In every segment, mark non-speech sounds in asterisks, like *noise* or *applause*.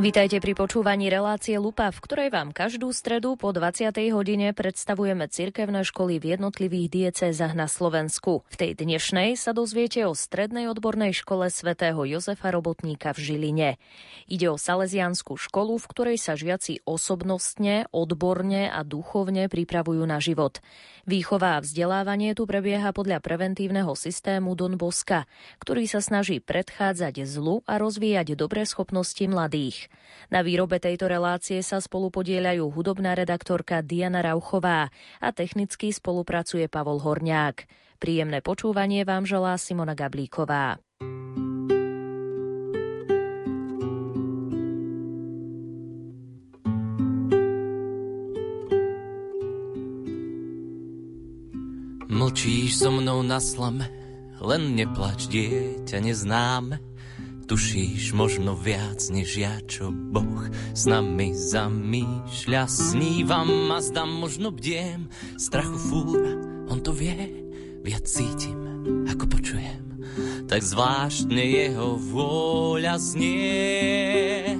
Vítajte pri počúvaní relácie Lupa, v ktorej vám každú stredu po 20. hodine predstavujeme cirkevné školy v jednotlivých diecézach na Slovensku. V tej dnešnej sa dozviete o strednej odbornej škole svätého Jozefa Robotníka v Žiline. Ide o salesianskú školu, v ktorej sa žiaci osobnostne, odborne a duchovne pripravujú na život. Výchova a vzdelávanie tu prebieha podľa preventívneho systému Don Boska, ktorý sa snaží predchádzať zlu a rozvíjať dobré schopnosti mladých. Na výrobe tejto relácie sa spolu podieľajú hudobná redaktorka Diana Rauchová a technicky spolupracuje Pavol Horniák. Príjemné počúvanie vám želá Simona Gablíková. Mlčíš so mnou na slame, len neplač, dieťa neznáme tušíš možno viac než ja, čo Boh s nami zamýšľa. Snívam a zdám, možno bdiem, strachu fúra, on to vie, viac cítim, ako počujem. Tak zvláštne jeho vôľa znie.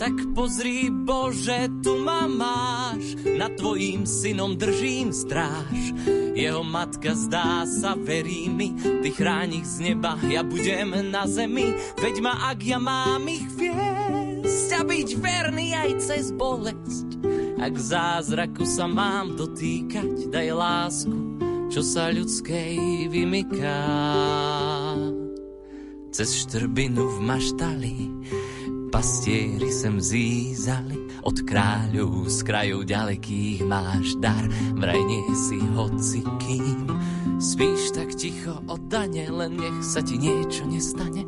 Tak pozri Bože, tu ma máš, nad tvojím synom držím stráž jeho matka zdá sa, verí mi, ty chráň ich z neba, ja budem na zemi, veď ma, ak ja mám ich viesť a byť verný aj cez bolesť. Ak zázraku sa mám dotýkať, daj lásku, čo sa ľudskej vymyká. Cez štrbinu v maštali pastieri sem zízali, od kráľov z krajov ďalekých máš dar, vraj nie si hocikým. Spíš tak ticho oddane, len nech sa ti niečo nestane.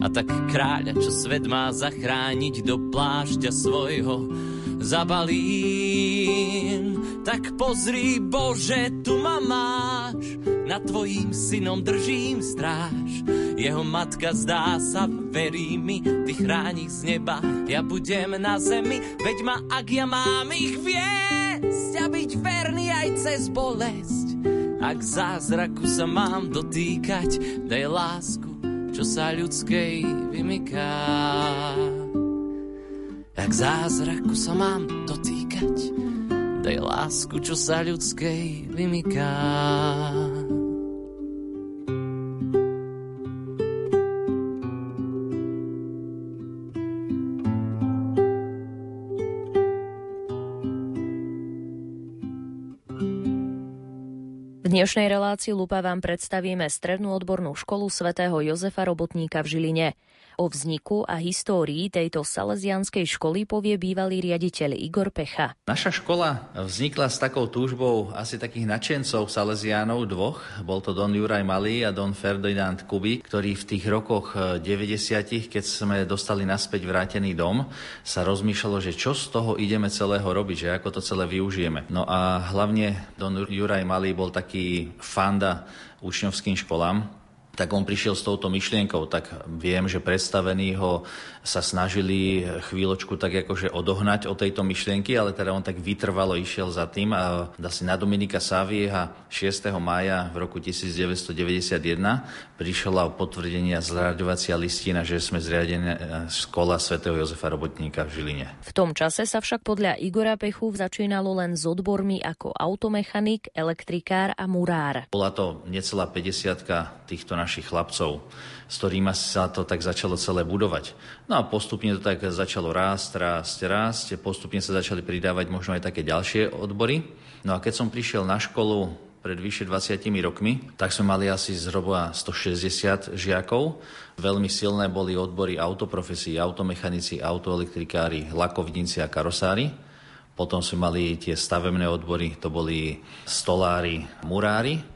A tak kráľa, čo svet má zachrániť do plášťa svojho, zabalím. Tak pozri, Bože, tu ma máš, nad tvojím synom držím stráž. Jeho matka zdá sa, verí mi, ty chráni z neba, ja budem na zemi, veď ma, ak ja mám ich viesť a byť verný aj cez bolesť. Ak zázraku sa mám dotýkať, daj lásku, čo sa ľudskej vymyká. Ak zázraku sa mám dotýkať, daj lásku, čo sa ľudskej vymyká. V dnešnej relácii Lupa vám predstavíme strednú odbornú školu svätého Jozefa Robotníka v Žiline. O vzniku a histórii tejto salesianskej školy povie bývalý riaditeľ Igor Pecha. Naša škola vznikla s takou túžbou asi takých nadšencov salesiánov dvoch. Bol to Don Juraj Malý a Don Ferdinand Kuby, ktorí v tých rokoch 90 keď sme dostali naspäť vrátený dom, sa rozmýšľalo, že čo z toho ideme celého robiť, že ako to celé využijeme. No a hlavne Don Juraj Malý bol taký fanda učňovským školám, tak on prišiel s touto myšlienkou, tak viem, že predstavení ho sa snažili chvíľočku tak akože odohnať od tejto myšlienky, ale teda on tak vytrvalo išiel za tým a asi na Dominika Savieha 6. mája v roku 1991 prišla potvrdenia zraďovacia listina, že sme zriadená škola svätého Jozefa Robotníka v Žiline. V tom čase sa však podľa Igora Pechu začínalo len s odbormi ako automechanik, elektrikár a murár. Bola to necelá 50 týchto našich chlapcov s ktorými sa to tak začalo celé budovať. No a postupne to tak začalo rásť, rásť, rásť, postupne sa začali pridávať možno aj také ďalšie odbory. No a keď som prišiel na školu pred vyše 20 rokmi, tak sme mali asi zhruba 160 žiakov. Veľmi silné boli odbory autoprofesí, automechanici, autoelektrikári, lakovníci a karosári. Potom sme mali tie stavebné odbory, to boli stolári, murári,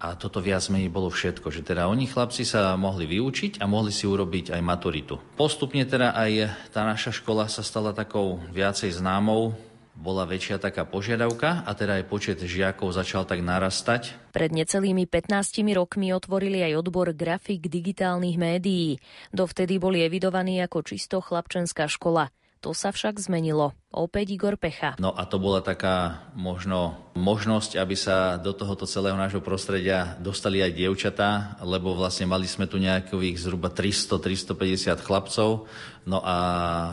a toto viac menej bolo všetko, že teda oni chlapci sa mohli vyučiť a mohli si urobiť aj maturitu. Postupne teda aj tá naša škola sa stala takou viacej známou, bola väčšia taká požiadavka a teda aj počet žiakov začal tak narastať. Pred necelými 15 rokmi otvorili aj odbor grafik digitálnych médií. Dovtedy boli evidovaní ako čisto chlapčenská škola. To sa však zmenilo. Opäť Igor Pecha. No a to bola taká možno možnosť, aby sa do tohoto celého nášho prostredia dostali aj dievčatá, lebo vlastne mali sme tu nejakých zhruba 300-350 chlapcov, no a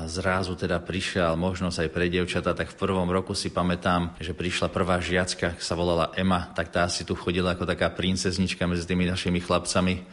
zrazu teda prišiel možnosť aj pre dievčatá, tak v prvom roku si pamätám, že prišla prvá žiacka, sa volala Ema, tak tá si tu chodila ako taká princeznička medzi tými našimi chlapcami.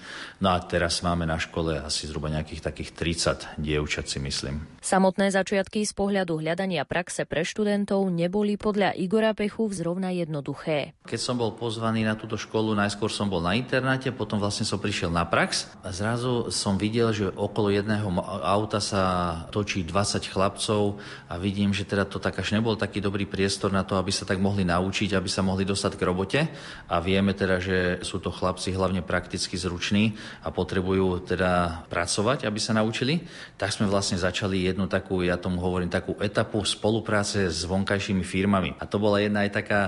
No a teraz máme na škole asi zhruba nejakých takých 30 dievčat si myslím. Samotné začiatky z pohľadu hľadania praxe pre študentov neboli podľa Igora Pechu zrovna jednoduché. Keď som bol pozvaný na túto školu, najskôr som bol na internáte, potom vlastne som prišiel na prax a zrazu som videl, že okolo jedného auta sa točí 20 chlapcov a vidím, že teda to tak až nebol taký dobrý priestor na to, aby sa tak mohli naučiť, aby sa mohli dostať k robote. A vieme teda, že sú to chlapci hlavne prakticky zruční a potrebujú teda pracovať, aby sa naučili. Tak sme vlastne začali jednu takú, ja tomu hovorím, takú etapu spolupráce s vonkajšími firmami. A to bola jedna aj taká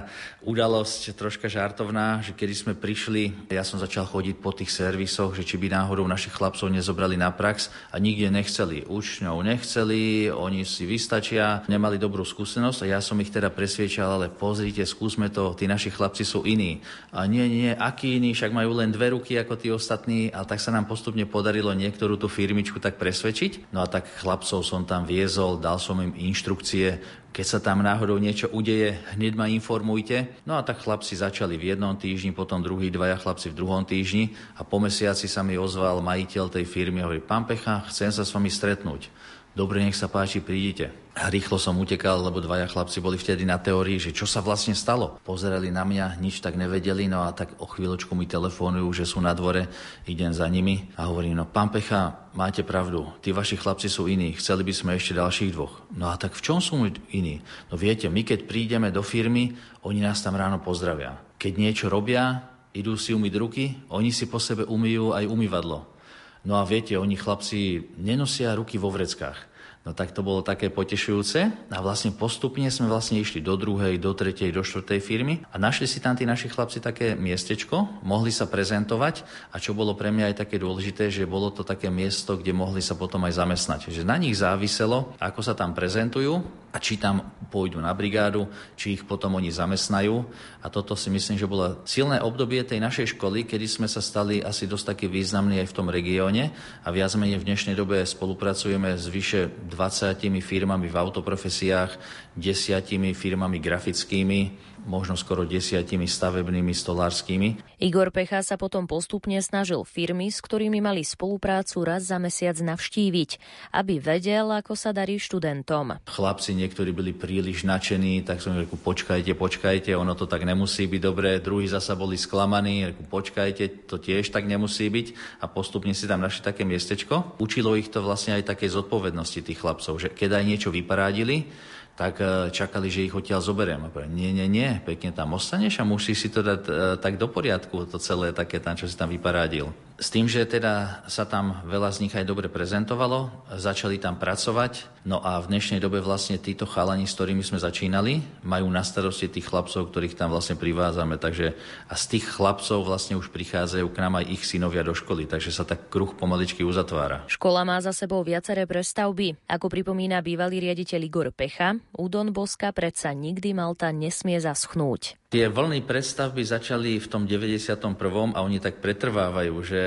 udalosť troška žartovná, že kedy sme prišli, ja som začal chodiť po tých servisoch, že či by náhodou našich chlapcov nezobrali na prax a nikde nechceli. Učňov nechceli, oni si vystačia, nemali dobrú skúsenosť a ja som ich teda presviečal, ale pozrite, skúsme to, tí naši chlapci sú iní. A nie, nie, akí iní, však majú len dve ruky ako tí ostatní, a tak sa nám postupne podarilo niektorú tú firmičku tak presvedčiť. No a tak chlapcov som tam viezol, dal som im inštrukcie, keď sa tam náhodou niečo udeje, hneď ma informujte. No a tak chlapci začali v jednom týždni, potom druhý dvaja chlapci v druhom týždni a po mesiaci sa mi ozval majiteľ tej firmy hovorí, pán Pecha, chcem sa s vami stretnúť. Dobre, nech sa páči, prídite. Rýchlo som utekal, lebo dvaja chlapci boli vtedy na teórii, že čo sa vlastne stalo. Pozerali na mňa, nič tak nevedeli, no a tak o chvíľočku mi telefónujú, že sú na dvore, idem za nimi a hovorím, no pán Pecha, máte pravdu, tí vaši chlapci sú iní, chceli by sme ešte ďalších dvoch. No a tak v čom sú iní? No viete, my keď prídeme do firmy, oni nás tam ráno pozdravia. Keď niečo robia, idú si umyť ruky, oni si po sebe umývajú aj umývadlo. No a viete, oni chlapci nenosia ruky vo vreckách. No tak to bolo také potešujúce a vlastne postupne sme vlastne išli do druhej, do tretej, do štvrtej firmy a našli si tam tí naši chlapci také miestečko, mohli sa prezentovať a čo bolo pre mňa aj také dôležité, že bolo to také miesto, kde mohli sa potom aj zamestnať. Že na nich záviselo, ako sa tam prezentujú a či tam pôjdu na brigádu, či ich potom oni zamestnajú. A toto si myslím, že bolo silné obdobie tej našej školy, kedy sme sa stali asi dosť taký významní aj v tom regióne a viac menej v dnešnej dobe spolupracujeme s vyše 20 firmami v autoprofesiách, desiatimi firmami grafickými, možno skoro desiatimi stavebnými, stolárskymi. Igor Pecha sa potom postupne snažil firmy, s ktorými mali spoluprácu raz za mesiac navštíviť, aby vedel, ako sa darí študentom. Chlapci niektorí byli príliš nadšení, tak som reku, počkajte, počkajte, ono to tak nemusí byť dobré. Druhí zasa boli sklamaní, reku, počkajte, to tiež tak nemusí byť. A postupne si tam našli také miestečko. Učilo ich to vlastne aj také zodpovednosti tých chlapcov, že keď aj niečo vyparádili, tak e, čakali, že ich odtiaľ zoberiem. A povedal, nie, nie, nie, pekne tam ostaneš a musíš si to dať e, tak do poriadku, to celé také tam, čo si tam vyparádil. S tým, že teda sa tam veľa z nich aj dobre prezentovalo, začali tam pracovať, no a v dnešnej dobe vlastne títo chalani, s ktorými sme začínali, majú na starosti tých chlapcov, ktorých tam vlastne privádzame. Takže a z tých chlapcov vlastne už prichádzajú k nám aj ich synovia do školy, takže sa tak kruh pomaličky uzatvára. Škola má za sebou viaceré prestavby. Ako pripomína bývalý riaditeľ Igor Pecha, u Boska predsa nikdy Malta nesmie zaschnúť. Tie vlny predstavby začali v tom 91. a oni tak pretrvávajú, že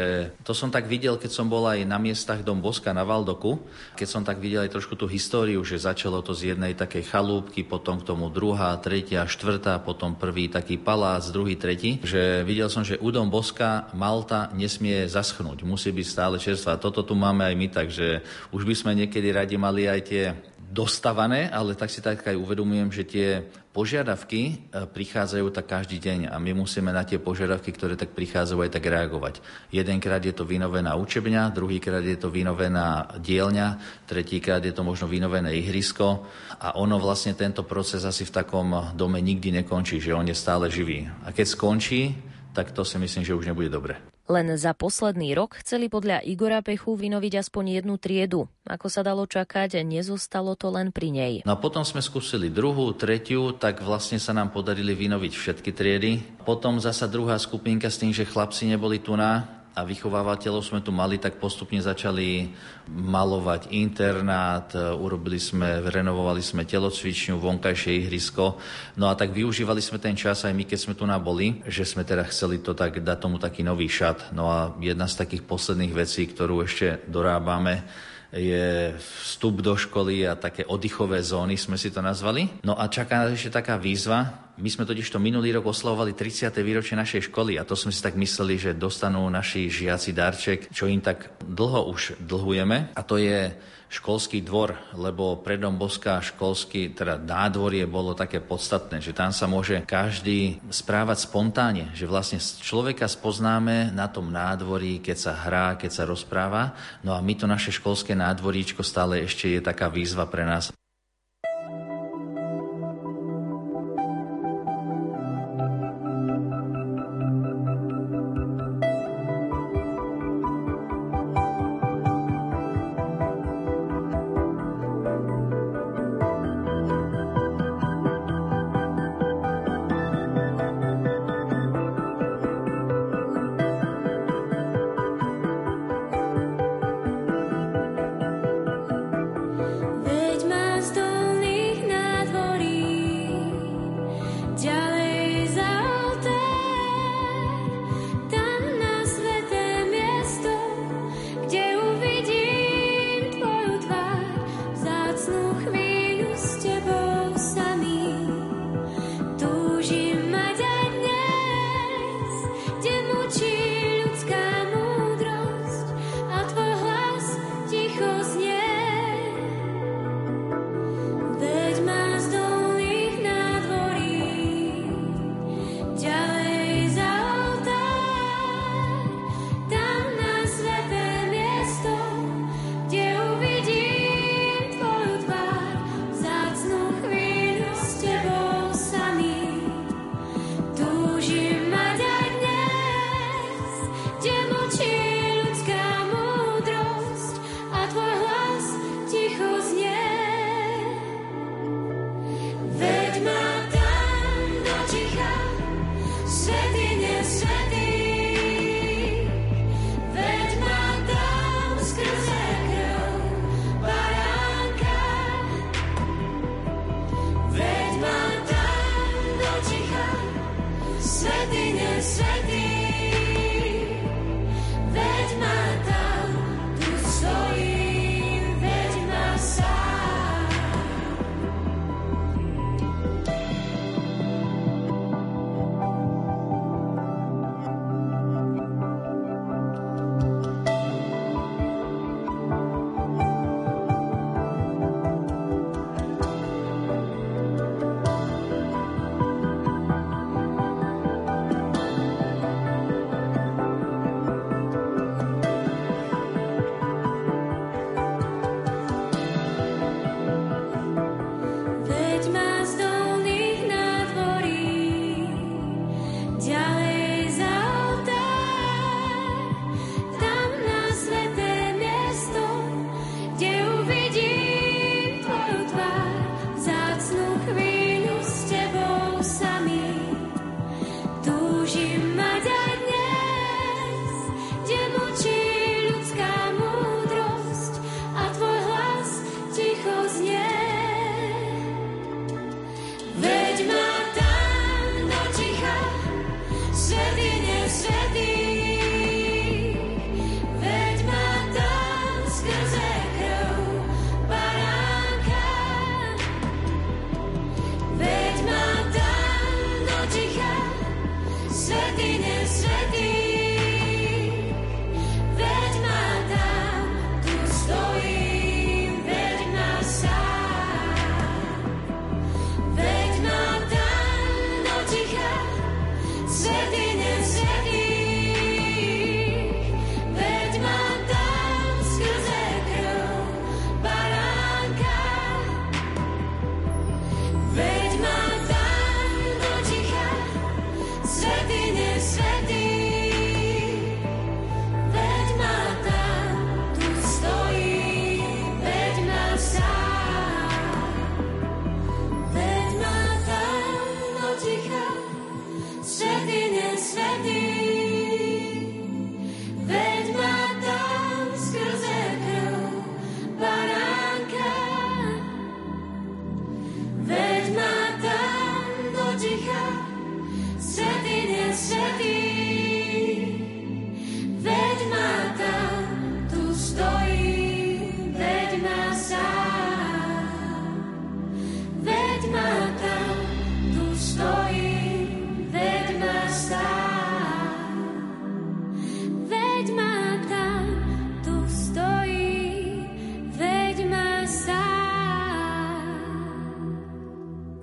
to som tak videl, keď som bol aj na miestach Dom Boska na Valdoku, keď som tak videl aj trošku tú históriu, že začalo to z jednej takej chalúbky, potom k tomu druhá, tretia, štvrtá, potom prvý taký palác, druhý, tretí, že videl som, že u Dom Boska Malta nesmie zaschnúť, musí byť stále čerstvá. Toto tu máme aj my, takže už by sme niekedy radi mali aj tie dostavané, ale tak si tak aj uvedomujem, že tie požiadavky e, prichádzajú tak každý deň a my musíme na tie požiadavky, ktoré tak prichádzajú aj tak reagovať. Jedenkrát je to vynovená učebňa, druhýkrát je to vynovená dielňa, tretíkrát je to možno vynovené ihrisko a ono vlastne tento proces asi v takom dome nikdy nekončí, že on je stále živý. A keď skončí, tak to si myslím, že už nebude dobre. Len za posledný rok chceli podľa Igora Pechu vynoviť aspoň jednu triedu. Ako sa dalo čakať, nezostalo to len pri nej. No a potom sme skúsili druhú, tretiu, tak vlastne sa nám podarili vynoviť všetky triedy. Potom zasa druhá skupinka s tým, že chlapci neboli tu na, a vychovávateľov sme tu mali, tak postupne začali malovať internát, urobili sme, renovovali sme telocvičňu, vonkajšie ihrisko. No a tak využívali sme ten čas aj my, keď sme tu naboli, že sme teda chceli to tak dať tomu taký nový šat. No a jedna z takých posledných vecí, ktorú ešte dorábame, je vstup do školy a také oddychové zóny sme si to nazvali. No a čaká nás ešte taká výzva. My sme totiž to minulý rok oslavovali 30. výročie našej školy a to sme si tak mysleli, že dostanú naši žiaci darček, čo im tak dlho už dlhujeme a to je školský dvor, lebo predom Boska školský, teda nádvorie bolo také podstatné, že tam sa môže každý správať spontánne, že vlastne človeka spoznáme na tom nádvorí, keď sa hrá, keď sa rozpráva. No a my to naše školské nádvoríčko stále ešte je taká výzva pre nás.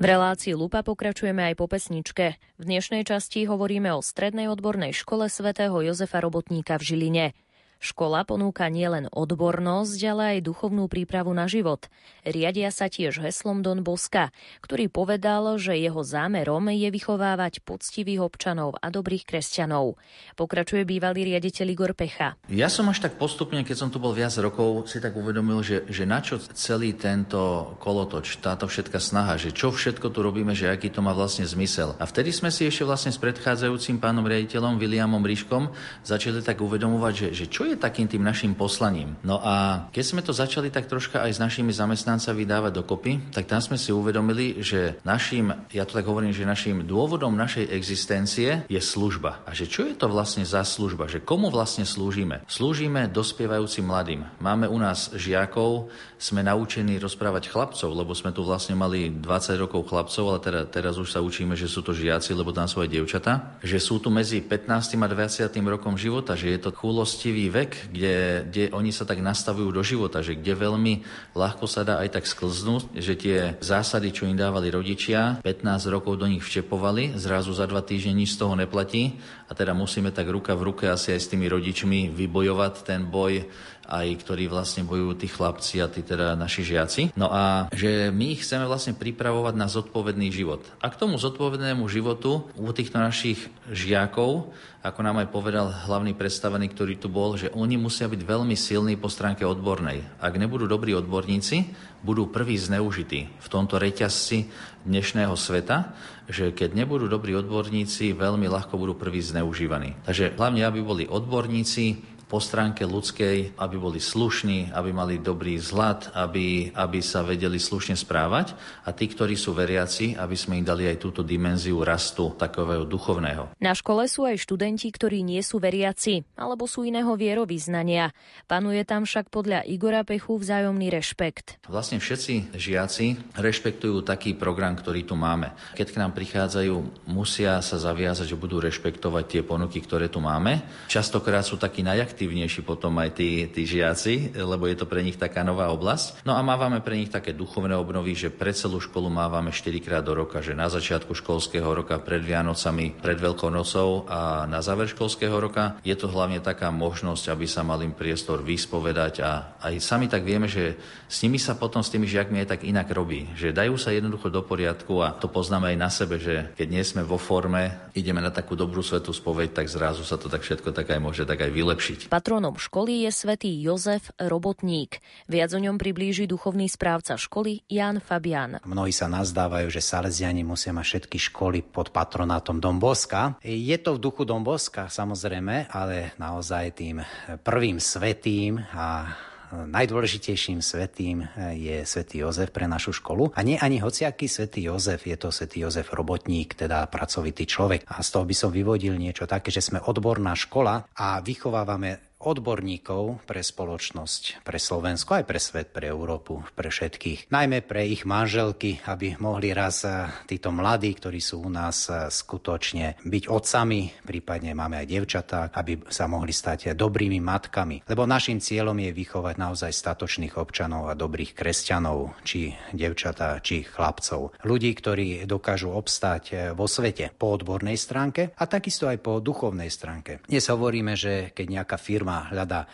Relácii Lupa pokračujeme aj po pesničke. V dnešnej časti hovoríme o Strednej odbornej škole svätého Jozefa Robotníka v Žiline. Škola ponúka nielen odbornosť, ale aj duchovnú prípravu na život. Riadia sa tiež heslom Don Boska, ktorý povedal, že jeho zámerom je vychovávať poctivých občanov a dobrých kresťanov. Pokračuje bývalý riaditeľ Igor Pecha. Ja som až tak postupne, keď som tu bol viac rokov, si tak uvedomil, že, že na čo celý tento kolotoč, táto všetka snaha, že čo všetko tu robíme, že aký to má vlastne zmysel. A vtedy sme si ešte vlastne s predchádzajúcim pánom riaditeľom Williamom Ríškom začali tak uvedomovať, že, že čo je takým tým našim poslaním. No a keď sme to začali tak troška aj s našimi zamestnancami dávať dokopy, tak tam sme si uvedomili, že našim, ja to tak hovorím, že našim dôvodom našej existencie je služba. A že čo je to vlastne za služba? Že komu vlastne slúžime? Slúžime dospievajúcim mladým. Máme u nás žiakov, sme naučení rozprávať chlapcov, lebo sme tu vlastne mali 20 rokov chlapcov, ale teda, teraz už sa učíme, že sú to žiaci, lebo tam sú aj dievčatá. Že sú tu medzi 15. a 20. rokom života, že je to chúlostivý vek, kde, kde oni sa tak nastavujú do života, že kde veľmi ľahko sa dá aj tak sklznúť, že tie zásady, čo im dávali rodičia, 15 rokov do nich včepovali, zrazu za dva týždne nič z toho neplatí a teda musíme tak ruka v ruke asi aj s tými rodičmi vybojovať ten boj aj ktorí vlastne bojujú tí chlapci a tí teda naši žiaci. No a že my ich chceme vlastne pripravovať na zodpovedný život. A k tomu zodpovednému životu u týchto našich žiakov, ako nám aj povedal hlavný predstavený, ktorý tu bol, že oni musia byť veľmi silní po stránke odbornej. Ak nebudú dobrí odborníci, budú prví zneužití v tomto reťazci dnešného sveta, že keď nebudú dobrí odborníci, veľmi ľahko budú prví zneužívaní. Takže hlavne, aby boli odborníci, po stránke ľudskej, aby boli slušní, aby mali dobrý vzhľad, aby, aby sa vedeli slušne správať a tí, ktorí sú veriaci, aby sme im dali aj túto dimenziu rastu takového duchovného. Na škole sú aj študenti, ktorí nie sú veriaci alebo sú iného vierovýznania. Panuje tam však podľa Igora Pechu vzájomný rešpekt. Vlastne všetci žiaci rešpektujú taký program, ktorý tu máme. Keď k nám prichádzajú, musia sa zaviazať, že budú rešpektovať tie ponuky, ktoré tu máme. Častokrát sú takí najak aktívnejší potom aj tí, tí žiaci, lebo je to pre nich taká nová oblasť. No a mávame pre nich také duchovné obnovy, že pre celú školu mávame 4 krát do roka, že na začiatku školského roka, pred Vianocami, pred Veľkou nocou a na záver školského roka je to hlavne taká možnosť, aby sa mal im priestor vyspovedať a aj sami tak vieme, že s nimi sa potom s tými žiakmi aj tak inak robí, že dajú sa jednoducho do poriadku a to poznáme aj na sebe, že keď nie sme vo forme, ideme na takú dobrú svetú spoveď, tak zrazu sa to tak všetko tak aj môže tak aj vylepšiť. Patronom školy je svätý Jozef Robotník. Viac o ňom priblíži duchovný správca školy Jan Fabian. Mnohí sa nazdávajú, že Salesiani musia mať všetky školy pod patronátom Domboska. Je to v duchu Domboska samozrejme, ale naozaj tým prvým svetým a najdôležitejším svetým je svätý Jozef pre našu školu. A nie ani hociaký svätý Jozef, je to svätý Jozef robotník, teda pracovitý človek. A z toho by som vyvodil niečo také, že sme odborná škola a vychovávame odborníkov pre spoločnosť, pre Slovensko, aj pre svet, pre Európu, pre všetkých. Najmä pre ich manželky, aby mohli raz eh, títo mladí, ktorí sú u nás eh, skutočne byť otcami, prípadne máme aj devčatá, aby sa mohli stať dobrými matkami. Lebo našim cieľom je vychovať naozaj statočných občanov a dobrých kresťanov, či devčatá, či chlapcov. Ľudí, ktorí dokážu obstať eh, vo svete po odbornej stránke a takisto aj po duchovnej stránke. Dnes hovoríme, že keď nejaká firma hľadá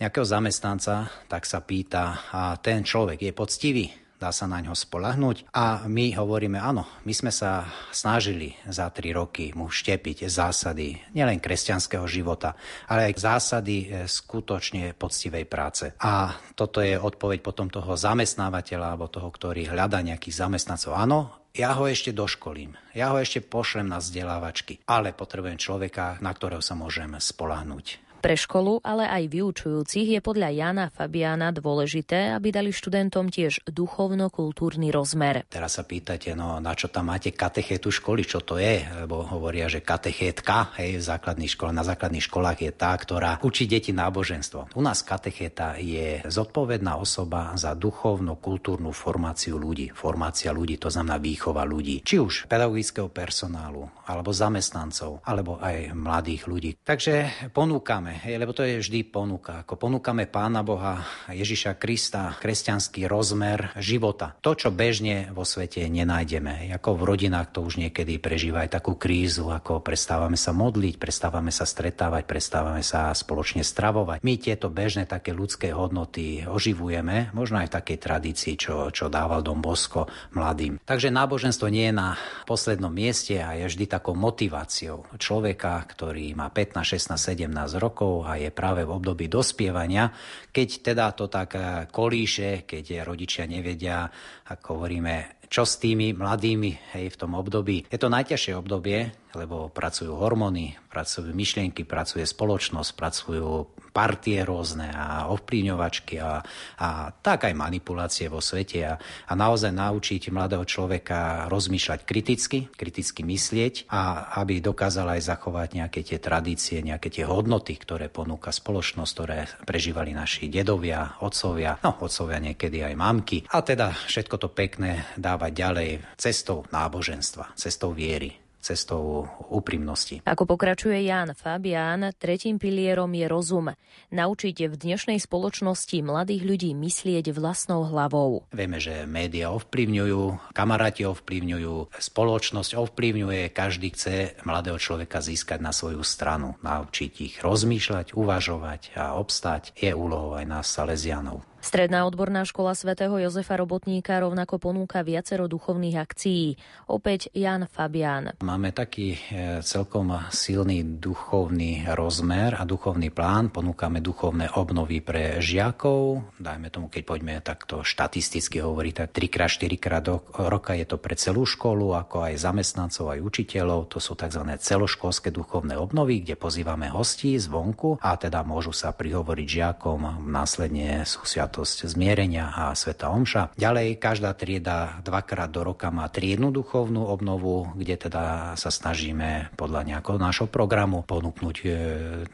nejakého zamestnanca, tak sa pýta, a ten človek je poctivý, dá sa na ňo spolahnuť. A my hovoríme, áno, my sme sa snažili za tri roky mu vštepiť zásady nielen kresťanského života, ale aj zásady e, skutočne poctivej práce. A toto je odpoveď potom toho zamestnávateľa alebo toho, ktorý hľadá nejakých zamestnancov. Áno, ja ho ešte doškolím, ja ho ešte pošlem na vzdelávačky, ale potrebujem človeka, na ktorého sa môžem spolahnuť. Pre školu, ale aj vyučujúcich je podľa Jana Fabiana dôležité, aby dali študentom tiež duchovno-kultúrny rozmer. Teraz sa pýtate, no na čo tam máte katechetu školy, čo to je? Lebo hovoria, že katechétka hej, v základných školách, na základných školách je tá, ktorá učí deti náboženstvo. U nás katecheta je zodpovedná osoba za duchovno-kultúrnu formáciu ľudí. Formácia ľudí, to znamená výchova ľudí. Či už pedagogického personálu, alebo zamestnancov, alebo aj mladých ľudí. Takže ponúkame ponúkame, hej, lebo to je vždy ponuka. Ako ponúkame Pána Boha, Ježiša Krista, kresťanský rozmer života. To, čo bežne vo svete nenájdeme. Ako v rodinách to už niekedy prežíva aj takú krízu, ako prestávame sa modliť, prestávame sa stretávať, prestávame sa spoločne stravovať. My tieto bežné také ľudské hodnoty oživujeme, možno aj v takej tradícii, čo, čo dával Dom Bosko mladým. Takže náboženstvo nie je na poslednom mieste a je vždy takou motiváciou človeka, ktorý má 15, 16, 17 rokov a je práve v období dospievania, keď teda to tak eh, kolíše, keď rodičia nevedia, ako hovoríme, čo s tými mladými hej, v tom období. Je to najťažšie obdobie, lebo pracujú hormóny, pracujú myšlienky, pracuje spoločnosť, pracujú partie rôzne a ovplyvňovačky a, a tak aj manipulácie vo svete a, a naozaj naučiť mladého človeka rozmýšľať kriticky, kriticky myslieť a aby dokázal aj zachovať nejaké tie tradície, nejaké tie hodnoty, ktoré ponúka spoločnosť, ktoré prežívali naši dedovia, otcovia, no otcovia niekedy aj mamky. A teda všetko to pekné dávať ďalej cestou náboženstva, cestou viery cestou úprimnosti. Ako pokračuje Jan Fabián, tretím pilierom je rozum. Naučiť v dnešnej spoločnosti mladých ľudí myslieť vlastnou hlavou. Vieme, že médiá ovplyvňujú, kamaráti ovplyvňujú, spoločnosť ovplyvňuje, každý chce mladého človeka získať na svoju stranu, naučiť ich rozmýšľať, uvažovať a obstať je úlohou aj nás Salesianov. Stredná odborná škola svätého Jozefa Robotníka rovnako ponúka viacero duchovných akcií. Opäť Jan Fabián. Máme taký e, celkom silný duchovný rozmer a duchovný plán. Ponúkame duchovné obnovy pre žiakov. Dajme tomu, keď poďme takto štatisticky hovoriť, tak 3 4 krát roka je to pre celú školu, ako aj zamestnancov, aj učiteľov. To sú tzv. celoškolské duchovné obnovy, kde pozývame hostí zvonku a teda môžu sa prihovoriť žiakom. Následne sú sviatosť zmierenia a Sveta Omša. Ďalej, každá trieda dvakrát do roka má triednu duchovnú obnovu, kde teda sa snažíme podľa nejakého nášho programu ponúknuť e,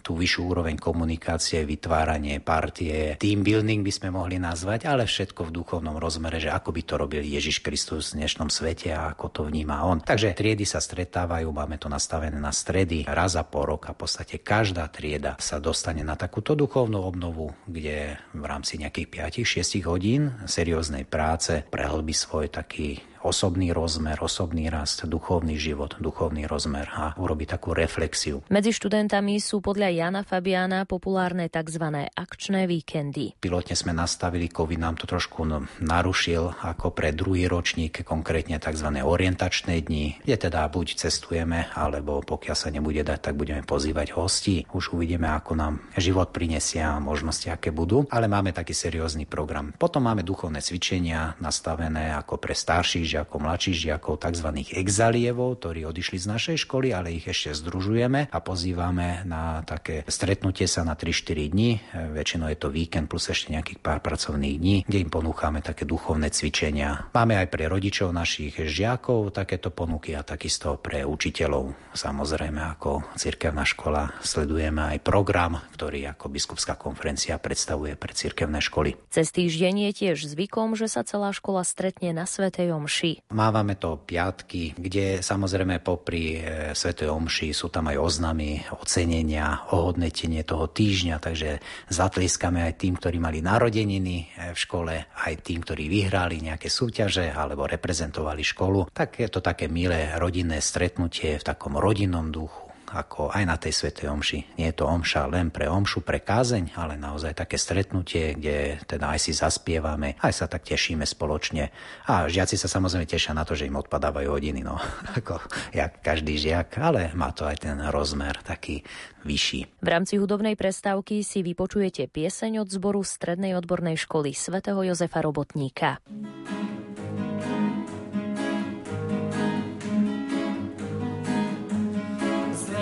tú vyššiu úroveň komunikácie, vytváranie partie, team building by sme mohli nazvať, ale všetko v duchovnom rozmere, že ako by to robil Ježiš Kristus v dnešnom svete a ako to vníma on. Takže triedy sa stretávajú, máme to nastavené na stredy raz za po rok a v podstate každá trieda sa dostane na takúto duchovnú obnovu, kde v rámci nejakých 5-6 hodín serióznej práce. Prehlbí svoj taký osobný rozmer, osobný rast, duchovný život, duchovný rozmer a urobiť takú reflexiu. Medzi študentami sú podľa Jana Fabiana populárne tzv. akčné víkendy. Pilotne sme nastavili, COVID nám to trošku no, narušil ako pre druhý ročník, konkrétne tzv. orientačné dni, kde teda buď cestujeme, alebo pokiaľ sa nebude dať, tak budeme pozývať hostí. Už uvidíme, ako nám život prinesia a možnosti, aké budú, ale máme taký seriózny program. Potom máme duchovné cvičenia nastavené ako pre starších žiakov, mladších žiakov, tzv. exalievov, ktorí odišli z našej školy, ale ich ešte združujeme a pozývame na také stretnutie sa na 3-4 dní. Väčšinou je to víkend plus ešte nejakých pár pracovných dní, kde im ponúkame také duchovné cvičenia. Máme aj pre rodičov našich žiakov takéto ponuky a takisto pre učiteľov. Samozrejme, ako cirkevná škola sledujeme aj program, ktorý ako biskupská konferencia predstavuje pre cirkevné školy. Cez týždeň je tiež zvykom, že sa celá škola stretne na Svetej Omši omši. Mávame to piatky, kde samozrejme popri e, Svetej omši sú tam aj oznamy, ocenenia, ohodnetenie toho týždňa, takže zatlieskame aj tým, ktorí mali narodeniny e, v škole, aj tým, ktorí vyhrali nejaké súťaže alebo reprezentovali školu. Tak je to také milé rodinné stretnutie v takom rodinnom duchu ako aj na tej Svetej Omši. Nie je to Omša len pre Omšu, pre kázeň, ale naozaj také stretnutie, kde teda aj si zaspievame, aj sa tak tešíme spoločne. A žiaci sa samozrejme tešia na to, že im odpadávajú hodiny, no *laughs* ako jak každý žiak, ale má to aj ten rozmer taký vyšší. V rámci hudobnej prestávky si vypočujete pieseň od zboru Strednej odbornej školy svätého Jozefa Robotníka.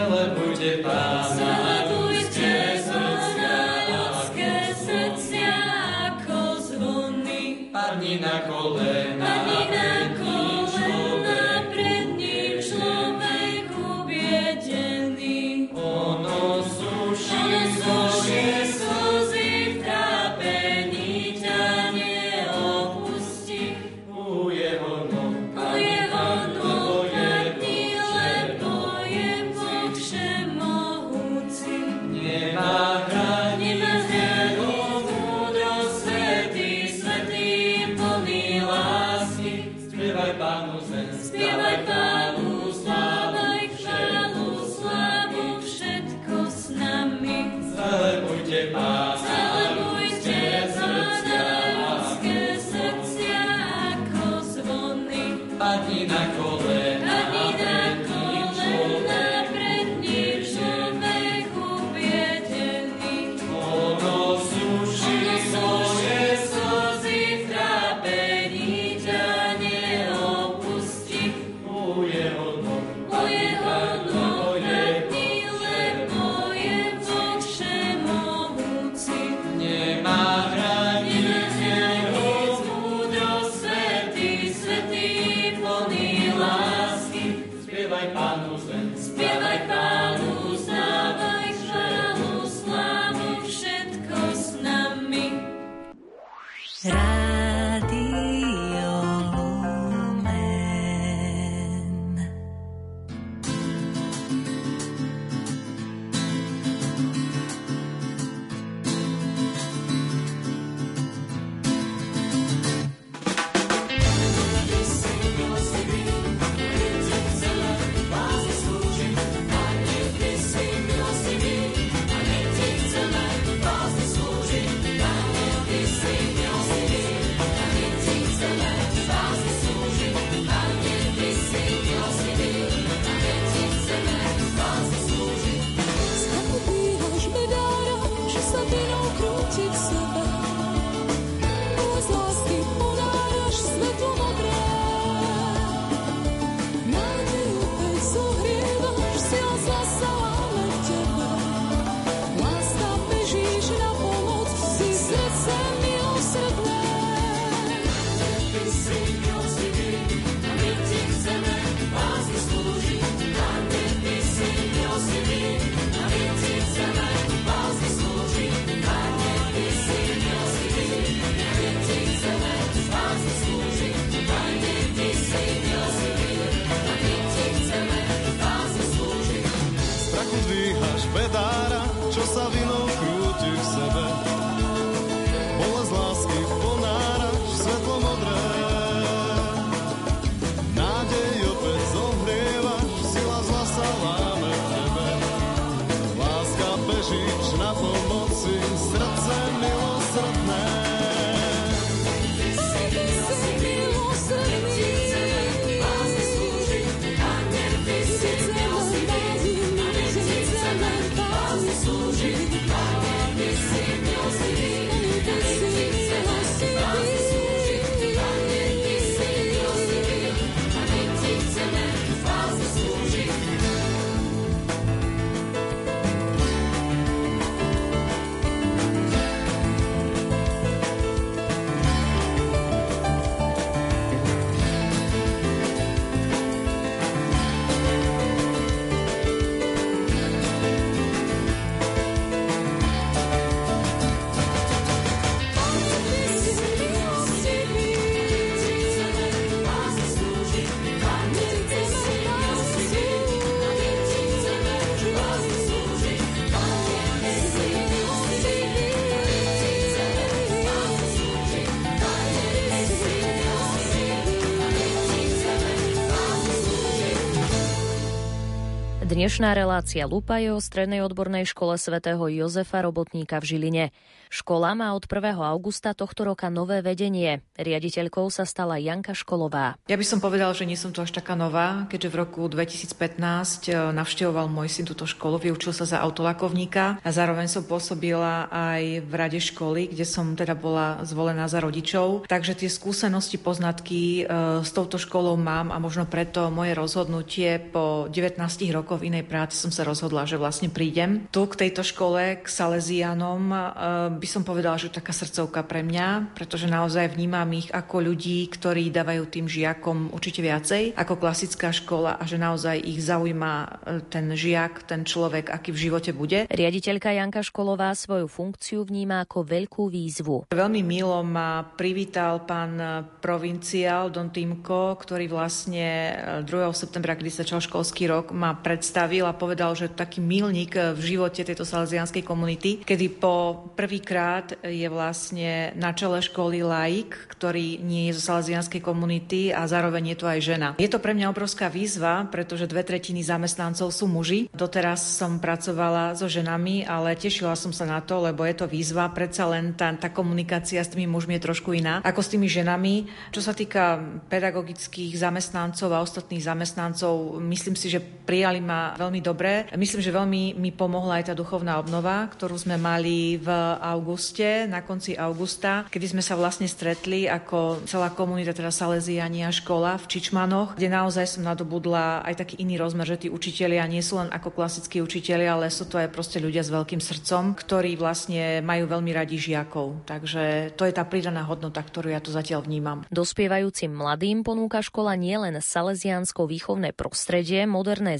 Velebujte Pána. Lema. Dnešná relácia Lupa je o Strednej odbornej škole svätého Jozefa Robotníka v Žiline. Škola má od 1. augusta tohto roka nové vedenie. Riaditeľkou sa stala Janka Školová. Ja by som povedal, že nie som tu až taká nová, keďže v roku 2015 e, navštevoval môj syn túto školu, vyučil sa za autolakovníka a zároveň som pôsobila aj v rade školy, kde som teda bola zvolená za rodičov. Takže tie skúsenosti, poznatky e, s touto školou mám a možno preto moje rozhodnutie po 19 rokoch v inej práci som sa rozhodla, že vlastne prídem tu k tejto škole, k Salesianom e, by som povedala, že taká srdcovka pre mňa, pretože naozaj vnímam ich ako ľudí, ktorí dávajú tým žiakom určite viacej ako klasická škola a že naozaj ich zaujíma e, ten žiak, ten človek, aký v živote bude. Riaditeľka Janka Školová svoju funkciu vníma ako veľkú výzvu. Veľmi milo ma privítal pán provinciál Don Timko, ktorý vlastne 2. E, septembra, kedy začal školský rok, ma predstavil predstavil a povedal, že taký milník v živote tejto salesianskej komunity, kedy po prvýkrát je vlastne na čele školy laik, ktorý nie je zo salesianskej komunity a zároveň je to aj žena. Je to pre mňa obrovská výzva, pretože dve tretiny zamestnancov sú muži. Doteraz som pracovala so ženami, ale tešila som sa na to, lebo je to výzva. Predsa len tá, tá komunikácia s tými mužmi je trošku iná ako s tými ženami. Čo sa týka pedagogických zamestnancov a ostatných zamestnancov, myslím si, že prijali ma veľmi dobre. Myslím, že veľmi mi pomohla aj tá duchovná obnova, ktorú sme mali v auguste, na konci augusta, kedy sme sa vlastne stretli ako celá komunita, teda Salesiania škola v Čičmanoch, kde naozaj som nadobudla aj taký iný rozmer, že tí učitelia nie sú len ako klasickí učitelia, ale sú to aj proste ľudia s veľkým srdcom, ktorí vlastne majú veľmi radi žiakov. Takže to je tá pridaná hodnota, ktorú ja tu zatiaľ vnímam. Dospievajúcim mladým ponúka škola nielen salesiansko výchovné prostredie, moderné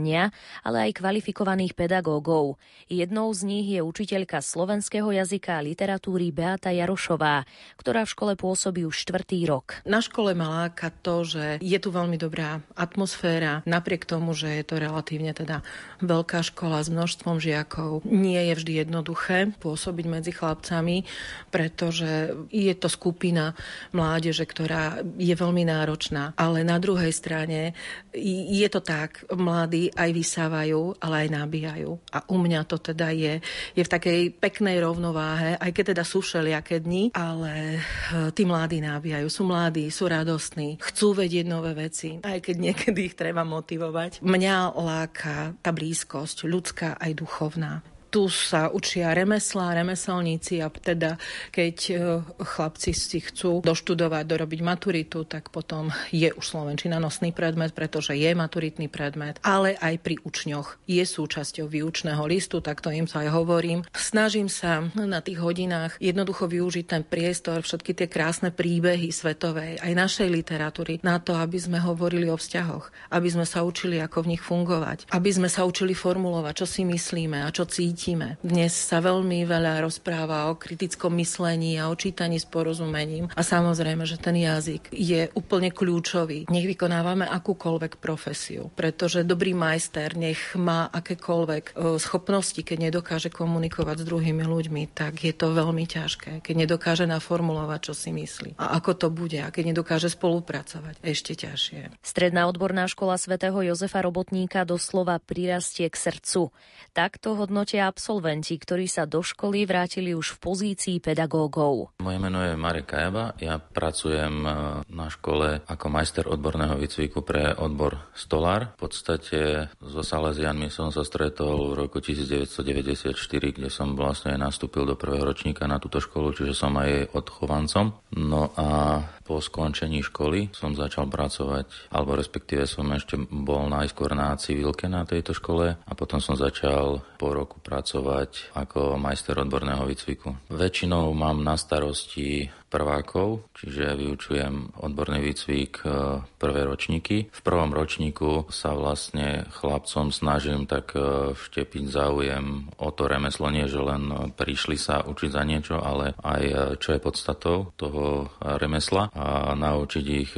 zariadenia, ale aj kvalifikovaných pedagógov. Jednou z nich je učiteľka slovenského jazyka a literatúry Beata Jarošová, ktorá v škole pôsobí už štvrtý rok. Na škole ma láka to, že je tu veľmi dobrá atmosféra, napriek tomu, že je to relatívne teda veľká škola s množstvom žiakov. Nie je vždy jednoduché pôsobiť medzi chlapcami, pretože je to skupina mládeže, ktorá je veľmi náročná. Ale na druhej strane je to tak, mladí aj vysávajú, ale aj nabíjajú. A u mňa to teda je, je v takej peknej rovnováhe, aj keď teda sú všelijaké dni, ale e, tí mladí nabíjajú. Sú mladí, sú radostní, chcú vedieť nové veci, aj keď niekedy ich treba motivovať. Mňa láka tá blízkosť, ľudská aj duchovná tu sa učia remeslá, remeselníci a teda keď e, chlapci si chcú doštudovať, dorobiť maturitu, tak potom je už Slovenčina nosný predmet, pretože je maturitný predmet, ale aj pri učňoch je súčasťou výučného listu, tak to im sa aj hovorím. Snažím sa na tých hodinách jednoducho využiť ten priestor, všetky tie krásne príbehy svetovej, aj našej literatúry, na to, aby sme hovorili o vzťahoch, aby sme sa učili, ako v nich fungovať, aby sme sa učili formulovať, čo si myslíme a čo cítime cítime. Dnes sa veľmi veľa rozpráva o kritickom myslení a o čítaní s porozumením a samozrejme, že ten jazyk je úplne kľúčový. Nech vykonávame akúkoľvek profesiu, pretože dobrý majster nech má akékoľvek e, schopnosti, keď nedokáže komunikovať s druhými ľuďmi, tak je to veľmi ťažké. Keď nedokáže naformulovať, čo si myslí a ako to bude a keď nedokáže spolupracovať, ešte ťažšie. Stredná odborná škola svätého Jozefa Robotníka doslova prirastie k srdcu. Takto hodnotia absolventi, ktorí sa do školy vrátili už v pozícii pedagógov. Moje meno je Marek Kajaba, ja pracujem e, na škole ako majster odborného výcviku pre odbor Stolár. V podstate so Salesianmi som sa stretol v roku 1994, kde som vlastne nastúpil do prvého ročníka na túto školu, čiže som aj odchovancom. No a po skončení školy som začal pracovať, alebo respektíve som ešte bol najskôr na civilke na tejto škole a potom som začal po roku pracovať ako majster odborného výcviku. Väčšinou mám na starosti prvákov, čiže vyučujem odborný výcvik e, prvé ročníky. V prvom ročníku sa vlastne chlapcom snažím tak e, vštepiť záujem o to remeslo, nie že len prišli sa učiť za niečo, ale aj e, čo je podstatou toho remesla a naučiť ich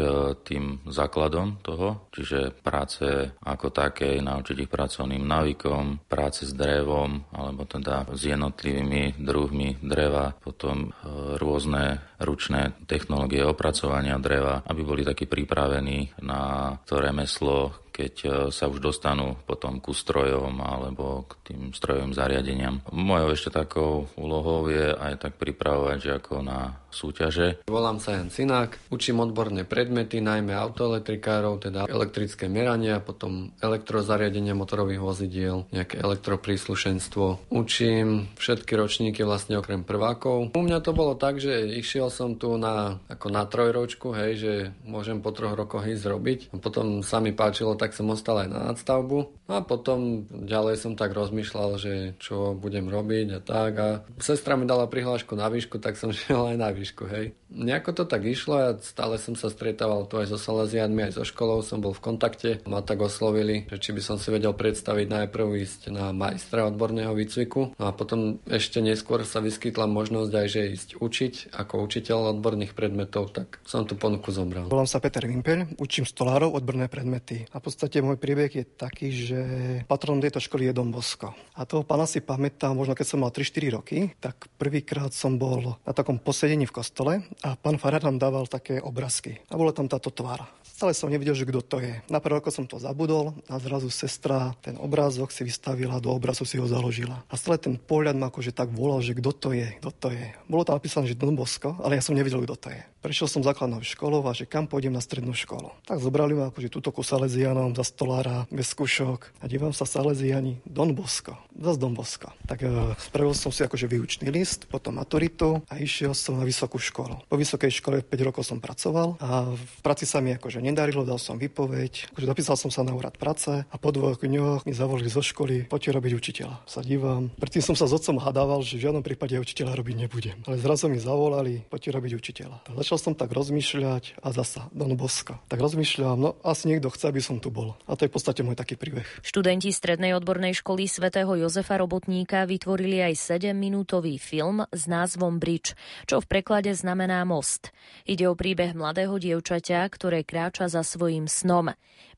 tým základom toho, čiže práce ako také, naučiť ich pracovným návykom, práce s drevom, alebo teda s jednotlivými druhmi dreva, potom rôzne ručné technológie opracovania dreva, aby boli takí pripravení na to remeslo, keď e, sa už dostanú potom ku strojom alebo k tým strojovým zariadeniam. Mojou ešte takou úlohou je aj tak pripravovať žiakov na súťaže. Volám sa Jan Cinák, učím odborné predmety, najmä autoelektrikárov, teda elektrické merania, potom elektrozariadenia motorových vozidiel, nejaké elektropríslušenstvo. Učím všetky ročníky vlastne okrem prvákov. U mňa to bolo tak, že išiel som tu na, ako na trojročku, hej, že môžem po troch rokoch ísť robiť. A potom sa mi páčilo tak som ostal aj na nadstavbu. A potom ďalej som tak rozmýšľal, že čo budem robiť a tak. A sestra mi dala prihlášku na výšku, tak som *laughs* šiel aj na výšku, hej. Nejako to tak išlo a stále som sa stretával tu aj so Salesianmi, aj so školou som bol v kontakte. Ma tak oslovili, že či by som si vedel predstaviť najprv ísť na majstra odborného výcviku. No a potom ešte neskôr sa vyskytla možnosť aj, že ísť učiť ako učiteľ odborných predmetov, tak som tú ponuku zobral. Volám sa Peter Vimpeľ, učím stolárov odborné predmety. A v podstate môj príbeh je taký, že patronom tejto školy je Don Bosco. A toho pána si pamätám, možno keď som mal 3-4 roky, tak prvýkrát som bol na takom posedení v kostole a pán Farad nám dával také obrázky. A bola tam táto tvára. Stále som nevidel, že kto to je. Na prvé som to zabudol a zrazu sestra ten obrázok si vystavila, do obrazu si ho založila. A stále ten pohľad ma akože tak volal, že kto to je, kto to je. Bolo tam napísané, že Don Bosco, ale ja som nevedel, kto to je. Prešiel som základnou školou a že kam pôjdem na strednú školu. Tak zobrali ma akože túto ku Salesianom za stolára, bez skúšok. A dívam sa Salesiani, Don Bosco, zase Don Bosco. Tak e, spravil som si akože výučný list, potom maturitu a išiel som na vysokú školu. Po vysokej škole 5 rokov som pracoval a v práci sa mi akože nedarilo, dal som vypoveď, akože dopísal som sa na úrad práce a po dvoch dňoch mi zavolali zo školy, poďte robiť učiteľa. Sa dívam. Predtým som sa s otcom hadával, že v žiadnom prípade učiteľa robiť nebudem. Ale zrazu mi zavolali, poďte robiť učiteľa. Začal som tak rozmýšľať a zasa Don Boska. Tak rozmýšľam, no asi niekto chce, aby som tu bol. A to je v podstate môj taký príbeh. Študenti Strednej odbornej školy svätého Jozefa Robotníka vytvorili aj 7-minútový film s názvom Bridge, čo v preklade znamená most. Ide o príbeh mladého dievčaťa, ktoré kráča za svojím snom.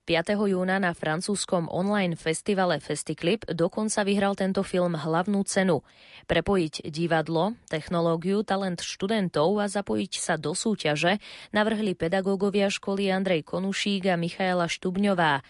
5. júna na francúzskom online festivale Festiclip dokonca vyhral tento film hlavnú cenu. Prepojiť divadlo, technológiu, talent študentov a zapojiť sa do súťaže navrhli pedagógovia školy Andrej Konušík a Michaela Štubňová.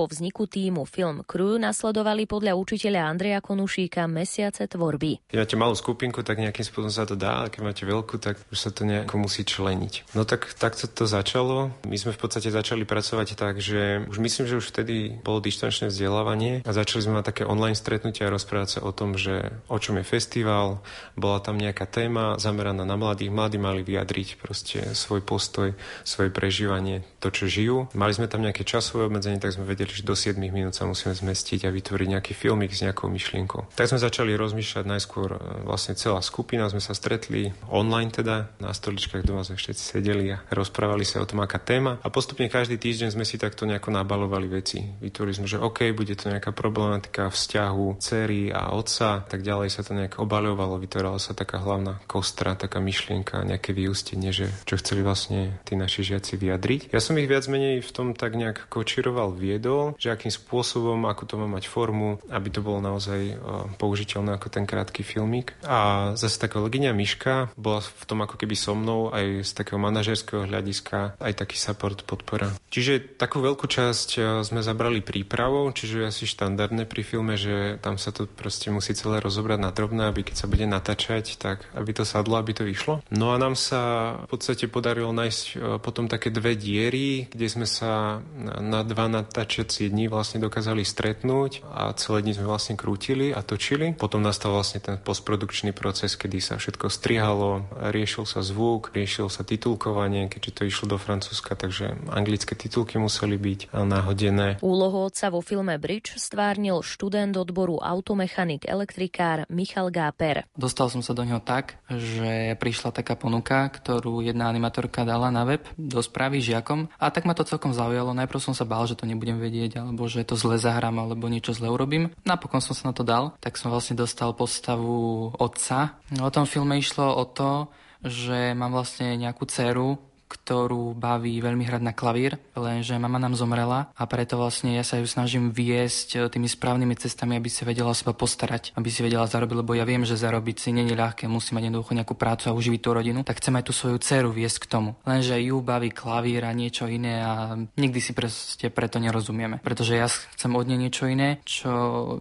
Po vzniku týmu Film Crew nasledovali podľa učiteľa Andreja Konušíka mesiace tvorby. Keď máte malú skupinku, tak nejakým spôsobom sa to dá, ale keď máte veľkú, tak už sa to nejako musí členiť. No tak takto to začalo. My sme v podstate začali pracovať tak, že už myslím, že už vtedy bolo dištančné vzdelávanie a začali sme mať také online stretnutia a rozprávať sa o tom, že o čom je festival, bola tam nejaká téma zameraná na mladých. Mladí mali vyjadriť proste svoj postoj, svoje prežívanie, to, čo žijú. Mali sme tam nejaké časové obmedzenie, tak sme vedeli, že do 7 minút sa musíme zmestiť a vytvoriť nejaký filmik s nejakou myšlienkou. Tak sme začali rozmýšľať najskôr e, vlastne celá skupina, sme sa stretli online teda, na stoličkách doma sme všetci sedeli a rozprávali sa o tom, aká téma. A postupne každý týždeň sme si takto nejako nabalovali veci. Vytvorili sme, že OK, bude to nejaká problematika vzťahu cery a otca, tak ďalej sa to nejak obaľovalo, vytvorila sa taká hlavná kostra, taká myšlienka, nejaké vyústenie, že čo chceli vlastne tí naši žiaci vyjadriť. Ja som ich viac menej v tom tak nejak kočiroval, viedol vedol, že akým spôsobom, ako to má mať formu, aby to bolo naozaj použiteľné ako ten krátky filmik. A zase taká Legyňa Miška bola v tom ako keby so mnou aj z takého manažerského hľadiska aj taký support, podpora. Čiže takú veľkú časť sme zabrali prípravou, čiže asi štandardné pri filme, že tam sa to proste musí celé rozobrať na drobné, aby keď sa bude natáčať, tak aby to sadlo, aby to vyšlo. No a nám sa v podstate podarilo nájsť potom také dve diery, kde sme sa na dva natáčali všetci dní vlastne dokázali stretnúť a celé dni sme vlastne krútili a točili. Potom nastal vlastne ten postprodukčný proces, kedy sa všetko strihalo, riešil sa zvuk, riešil sa titulkovanie, keďže to išlo do Francúzska, takže anglické titulky museli byť náhodené. Úlohu otca vo filme Bridge stvárnil študent odboru automechanik elektrikár Michal Gáper. Dostal som sa do neho tak, že prišla taká ponuka, ktorú jedna animatorka dala na web do správy žiakom a tak ma to celkom zaujalo. Najprv som sa bál, že to nebudem vedieť vedieť, alebo že to zle zahrám, alebo niečo zle urobím. Napokon som sa na to dal, tak som vlastne dostal postavu otca. No, o tom filme išlo o to, že mám vlastne nejakú dceru, ktorú baví veľmi hrať na klavír, lenže mama nám zomrela a preto vlastne ja sa ju snažím viesť eh, tými správnymi cestami, aby si vedela o seba postarať, aby si vedela zarobiť, lebo ja viem, že zarobiť si nie je ľahké, musí mať jednoducho nejakú prácu a uživiť tú rodinu, tak chcem aj tú svoju dceru viesť k tomu. Lenže ju baví klavír a niečo iné a nikdy si proste preto nerozumieme. Pretože ja chcem od nej niečo iné, čo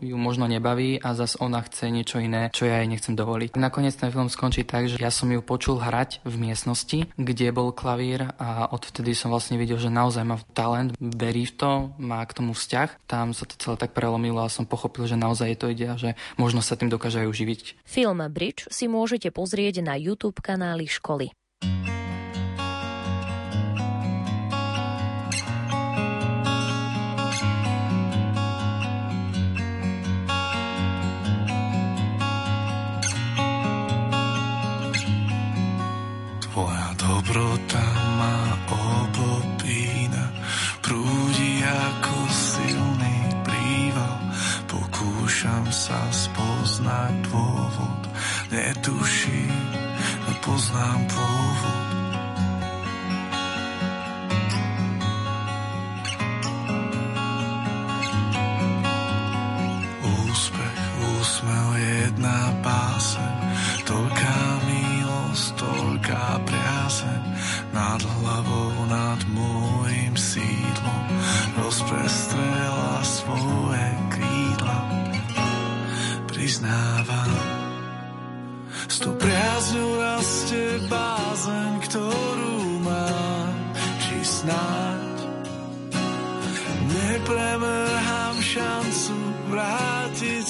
ju možno nebaví a zas ona chce niečo iné, čo ja jej nechcem dovoliť. Nakoniec ten film skončí tak, že ja som ju počul hrať v miestnosti, kde bol klavír klavír a odvtedy som vlastne videl, že naozaj má talent, verí v to, má k tomu vzťah. Tam sa to celé tak prelomilo a som pochopil, že naozaj to ide a že možno sa tým dokáže aj uživiť. Film Bridge si môžete pozrieť na YouTube kanáli školy. Sa spoznať dôvod. Netuším, nepoznám pôvod. úsmev jedna báseň, toľká milosť, toľká priazeň, nad hlavou, nad môjim sídlom, rozprestrela Priznávam, s tou priazňou rastie bázeň, ktorú mám, či snáď. Nepremrhám šancu vrátiť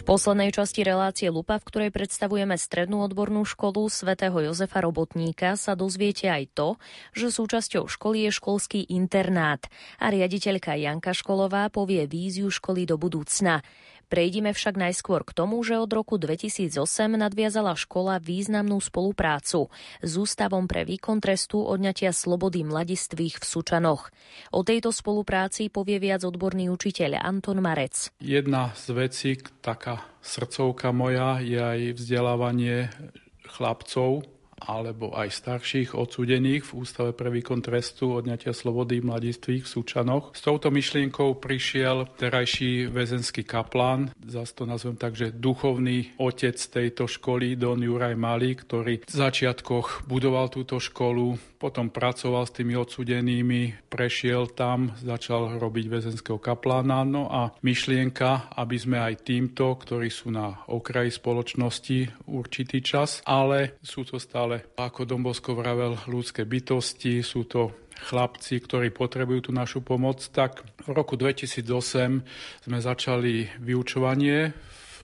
V poslednej časti relácie Lupa, v ktorej predstavujeme strednú odbornú školu svätého Jozefa Robotníka, sa dozviete aj to, že súčasťou školy je školský internát a riaditeľka Janka Školová povie víziu školy do budúcna. Prejdime však najskôr k tomu, že od roku 2008 nadviazala škola významnú spoluprácu s Ústavom pre výkon trestu odňatia slobody mladistvých v Sučanoch. O tejto spolupráci povie viac odborný učiteľ Anton Marec. Jedna z vecí, taká srdcovka moja, je aj vzdelávanie chlapcov alebo aj starších odsudených v Ústave pre výkon trestu odňatia slobody mladistvých v Súčanoch. S touto myšlienkou prišiel terajší väzenský kaplán, zase to nazvem tak, že duchovný otec tejto školy, Don Juraj Malý, ktorý v začiatkoch budoval túto školu, potom pracoval s tými odsudenými, prešiel tam, začal robiť väzenského kaplána. No a myšlienka, aby sme aj týmto, ktorí sú na okraji spoločnosti určitý čas, ale sú to stále ako Dombosko vravel, ľudské bytosti, sú to chlapci, ktorí potrebujú tú našu pomoc, tak v roku 2008 sme začali vyučovanie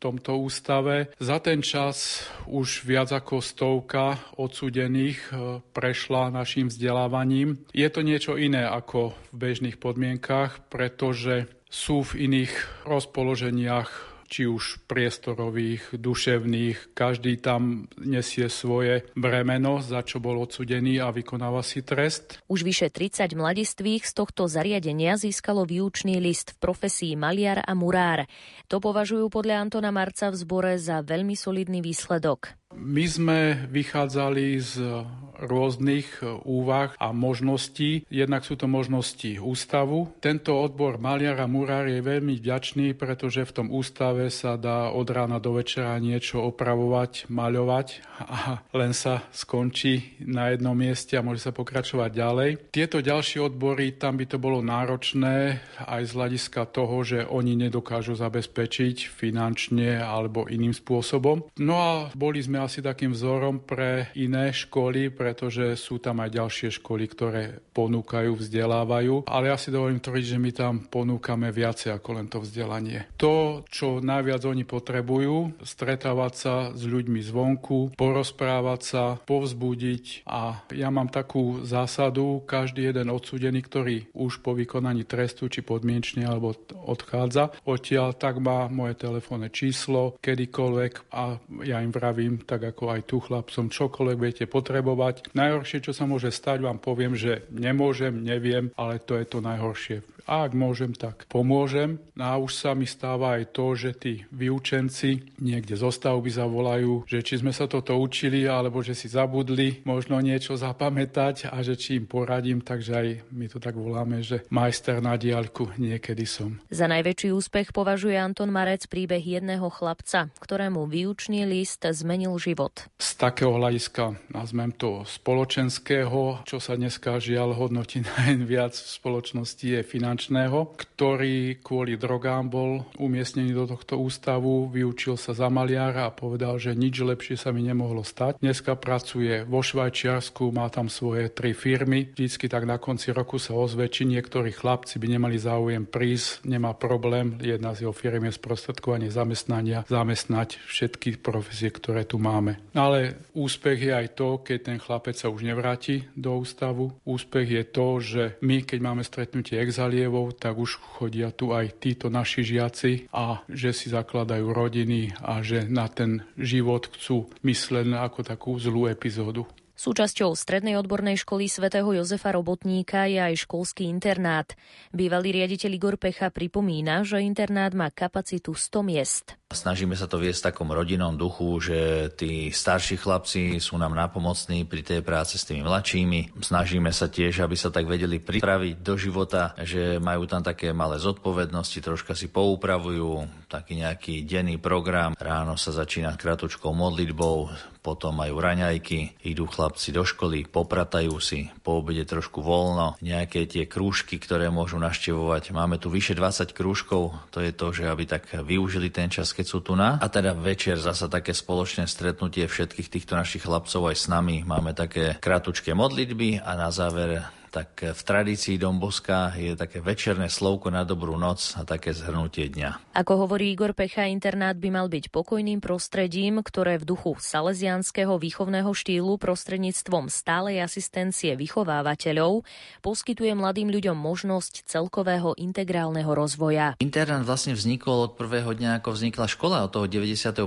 tomto ústave. Za ten čas už viac ako stovka odsudených e, prešla našim vzdelávaním. Je to niečo iné ako v bežných podmienkach, pretože sú v iných rozpoloženiach či už priestorových, duševných. Každý tam nesie svoje bremeno, za čo bol odsudený a vykonáva si trest. Už vyše 30 mladistvých z tohto zariadenia získalo výučný list v profesii maliar a murár. To považujú podľa Antona Marca v zbore za veľmi solidný výsledok. My sme vychádzali z rôznych úvah a možností. Jednak sú to možnosti ústavu. Tento odbor maliar a murár je veľmi vďačný, pretože v tom ústave sa dá od rána do večera niečo opravovať, maľovať a len sa skončí na jednom mieste a môže sa pokračovať ďalej. Tieto ďalšie odbory, tam by to bolo náročné aj z hľadiska toho, že oni nedokážu zabezpečiť finančne alebo iným spôsobom. No a boli sme asi takým vzorom pre iné školy, pretože sú tam aj ďalšie školy, ktoré ponúkajú, vzdelávajú, ale ja si dovolím tvrdiť, že my tam ponúkame viacej ako len to vzdelanie. To, čo najviac oni potrebujú, stretávať sa s ľuďmi zvonku, porozprávať sa, povzbudiť a ja mám takú zásadu, každý jeden odsudený, ktorý už po vykonaní trestu či podmienčne alebo odchádza, odtiaľ tak má moje telefónne číslo, kedykoľvek a ja im vravím, tak ako aj tu chlapcom, čokoľvek budete potrebovať. Najhoršie, čo sa môže stať, vám poviem, že nemôžem, neviem, ale to je to najhoršie. A ak môžem, tak pomôžem. No a už sa mi stáva aj to, že tí vyučenci niekde zo stavby zavolajú, že či sme sa toto učili, alebo že si zabudli možno niečo zapamätať a že či im poradím, takže aj my to tak voláme, že majster na diaľku niekedy som. Za najväčší úspech považuje Anton Marec príbeh jedného chlapca, ktorému výučný list zmenil život. Z takého hľadiska, nazvem to spoločenského, čo sa dneska žiaľ hodnotí *laughs* najviac v spoločnosti je finančný finančného, ktorý kvôli drogám bol umiestnený do tohto ústavu, vyučil sa za maliara a povedal, že nič lepšie sa mi nemohlo stať. Dneska pracuje vo Švajčiarsku, má tam svoje tri firmy. Vždycky tak na konci roku sa ozve, či niektorí chlapci by nemali záujem prísť, nemá problém. Jedna z jeho firm je sprostredkovanie zamestnania, zamestnať všetky profesie, ktoré tu máme. Ale úspech je aj to, keď ten chlapec sa už nevráti do ústavu. Úspech je to, že my, keď máme stretnutie exalie, spievov, tak už chodia tu aj títo naši žiaci a že si zakladajú rodiny a že na ten život chcú mysleť ako takú zlú epizódu. Súčasťou strednej odbornej školy svätého Jozefa Robotníka je aj školský internát. Bývalý riaditeľ Igor Pecha pripomína, že internát má kapacitu 100 miest. Snažíme sa to viesť v takom rodinnom duchu, že tí starší chlapci sú nám napomocní pri tej práce s tými mladšími. Snažíme sa tiež, aby sa tak vedeli pripraviť do života, že majú tam také malé zodpovednosti, troška si poupravujú, taký nejaký denný program. Ráno sa začína kratučkou modlitbou, potom majú raňajky, idú chlapci do školy, popratajú si, po obede trošku voľno, nejaké tie krúžky, ktoré môžu naštevovať. Máme tu vyše 20 krúžkov, to je to, že aby tak využili ten čas, keď sú tu na. A teda večer zasa také spoločné stretnutie všetkých týchto našich chlapcov aj s nami. Máme také kratučké modlitby a na záver tak v tradícii Domboska je také večerné slovko na dobrú noc a také zhrnutie dňa. Ako hovorí Igor Pecha, internát by mal byť pokojným prostredím, ktoré v duchu salesianského výchovného štýlu prostredníctvom stálej asistencie vychovávateľov poskytuje mladým ľuďom možnosť celkového integrálneho rozvoja. Internát vlastne vznikol od prvého dňa, ako vznikla škola, od toho 91.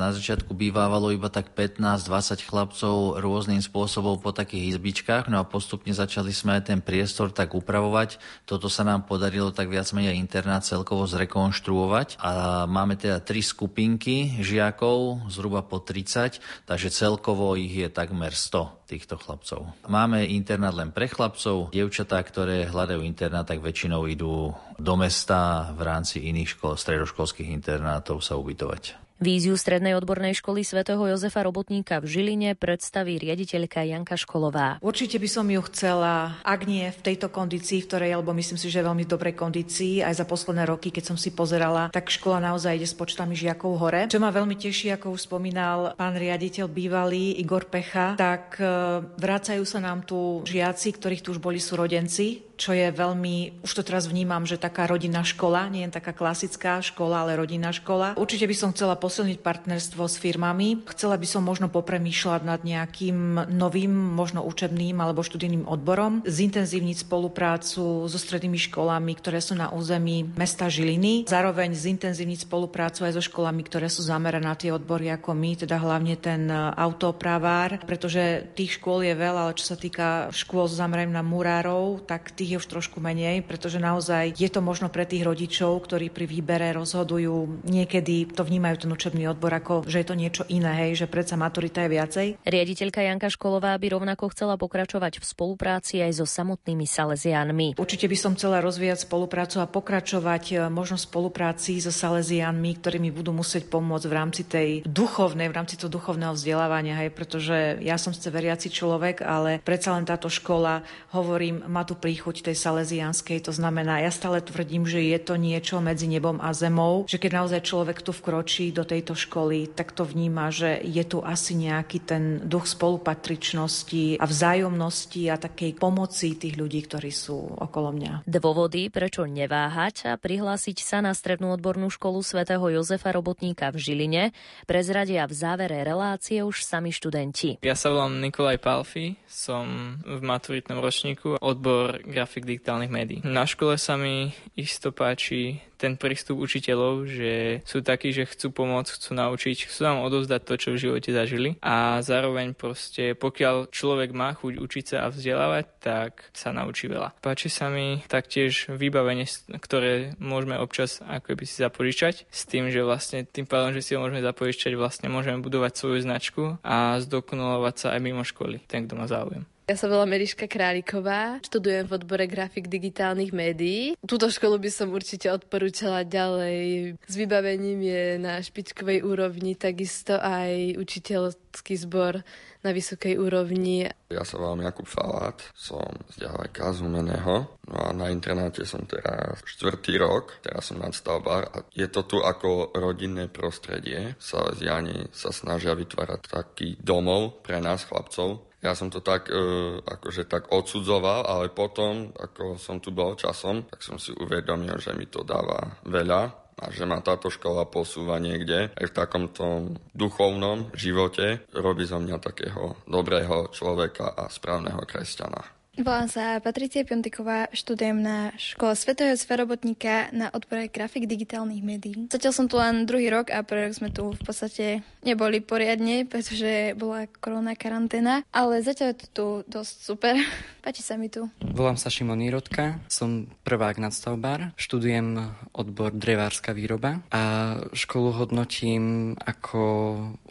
Na začiatku bývalo iba tak 15-20 chlapcov rôznym spôsobom po takých izbičkách, no a postupne začali sme sme ten priestor tak upravovať. Toto sa nám podarilo tak viac menej internát celkovo zrekonštruovať a máme teda tri skupinky žiakov, zhruba po 30, takže celkovo ich je takmer 100 týchto chlapcov. Máme internát len pre chlapcov, dievčatá, ktoré hľadajú internát, tak väčšinou idú do mesta v rámci iných škôl, stredoškolských internátov sa ubytovať. Víziu Strednej odbornej školy svätého Jozefa Robotníka v Žiline predstaví riaditeľka Janka Školová. Určite by som ju chcela, ak nie v tejto kondícii, v ktorej, lebo myslím si, že veľmi dobrej kondícii, aj za posledné roky, keď som si pozerala, tak škola naozaj ide s počtami žiakov hore. Čo ma veľmi teší, ako už spomínal pán riaditeľ bývalý Igor Pecha, tak e, vracajú sa nám tu žiaci, ktorých tu už boli súrodenci, čo je veľmi, už to teraz vnímam, že taká rodinná škola, nie je taká klasická škola, ale rodinná škola. Určite by som chcela posilniť partnerstvo s firmami. Chcela by som možno popremýšľať nad nejakým novým, možno učebným alebo študijným odborom, zintenzívniť spoluprácu so strednými školami, ktoré sú na území mesta Žiliny, zároveň zintenzívniť spoluprácu aj so školami, ktoré sú zamerané na tie odbory ako my, teda hlavne ten autopravár, pretože tých škôl je veľa, ale čo sa týka škôl s na murárov, tak tých tých je už trošku menej, pretože naozaj je to možno pre tých rodičov, ktorí pri výbere rozhodujú, niekedy to vnímajú ten učebný odbor ako, že je to niečo iné, hej, že predsa maturita je viacej. Riaditeľka Janka Školová by rovnako chcela pokračovať v spolupráci aj so samotnými Salesianmi. Určite by som chcela rozvíjať spoluprácu a pokračovať e, možno spolupráci so Salesianmi, ktorí mi budú musieť pomôcť v rámci tej duchovnej, v rámci toho duchovného vzdelávania, hej, pretože ja som ste veriaci človek, ale predsa len táto škola, hovorím, má tu príchuť chuť tej salesianskej. To znamená, ja stále tvrdím, že je to niečo medzi nebom a zemou, že keď naozaj človek tu vkročí do tejto školy, tak to vníma, že je tu asi nejaký ten duch spolupatričnosti a vzájomnosti a takej pomoci tých ľudí, ktorí sú okolo mňa. Dôvody, prečo neváhať a prihlásiť sa na strednú odbornú školu svätého Jozefa Robotníka v Žiline, prezradia v závere relácie už sami študenti. Ja sa volám Nikolaj Palfi, som v maturitnom ročníku, odbor grafik digitálnych médií. Na škole sa mi isto páči ten prístup učiteľov, že sú takí, že chcú pomôcť, chcú naučiť, chcú nám odovzdať to, čo v živote zažili a zároveň proste, pokiaľ človek má chuť učiť sa a vzdelávať, tak sa naučí veľa. Páči sa mi taktiež vybavenie, ktoré môžeme občas ako by si zapožičať, s tým, že vlastne tým pádom, že si ho môžeme zapožičať, vlastne môžeme budovať svoju značku a zdokonalovať sa aj mimo školy, ten, kto má záujem. Ja sa volám Meriška Králiková, študujem v odbore grafik digitálnych médií. Túto školu by som určite odporúčala ďalej. S vybavením je na špičkovej úrovni, takisto aj učiteľský zbor na vysokej úrovni. Ja sa volám Jakub Falát, som z ďaleka z Humeného. No a na internáte som teraz štvrtý rok, teraz som nadstavbár a je to tu ako rodinné prostredie. Salesiani sa snažia vytvárať taký domov pre nás chlapcov, ja som to tak, e, akože tak odsudzoval, ale potom, ako som tu bol časom, tak som si uvedomil, že mi to dáva veľa a že ma táto škola posúva niekde aj v takomto duchovnom živote. Robí zo mňa takého dobrého človeka a správneho kresťana. Volám sa Patricia Piontiková, študujem na škole Svetého Sferobotníka na odbore grafik digitálnych médií. Zatiaľ som tu len druhý rok a prvý rok sme tu v podstate neboli poriadne, pretože bola korona karanténa, ale zatiaľ je to tu dosť super. *laughs* Páči sa mi tu. Volám sa Šimon Irotka, som prvák nadstavbár, študujem odbor drevárska výroba a školu hodnotím ako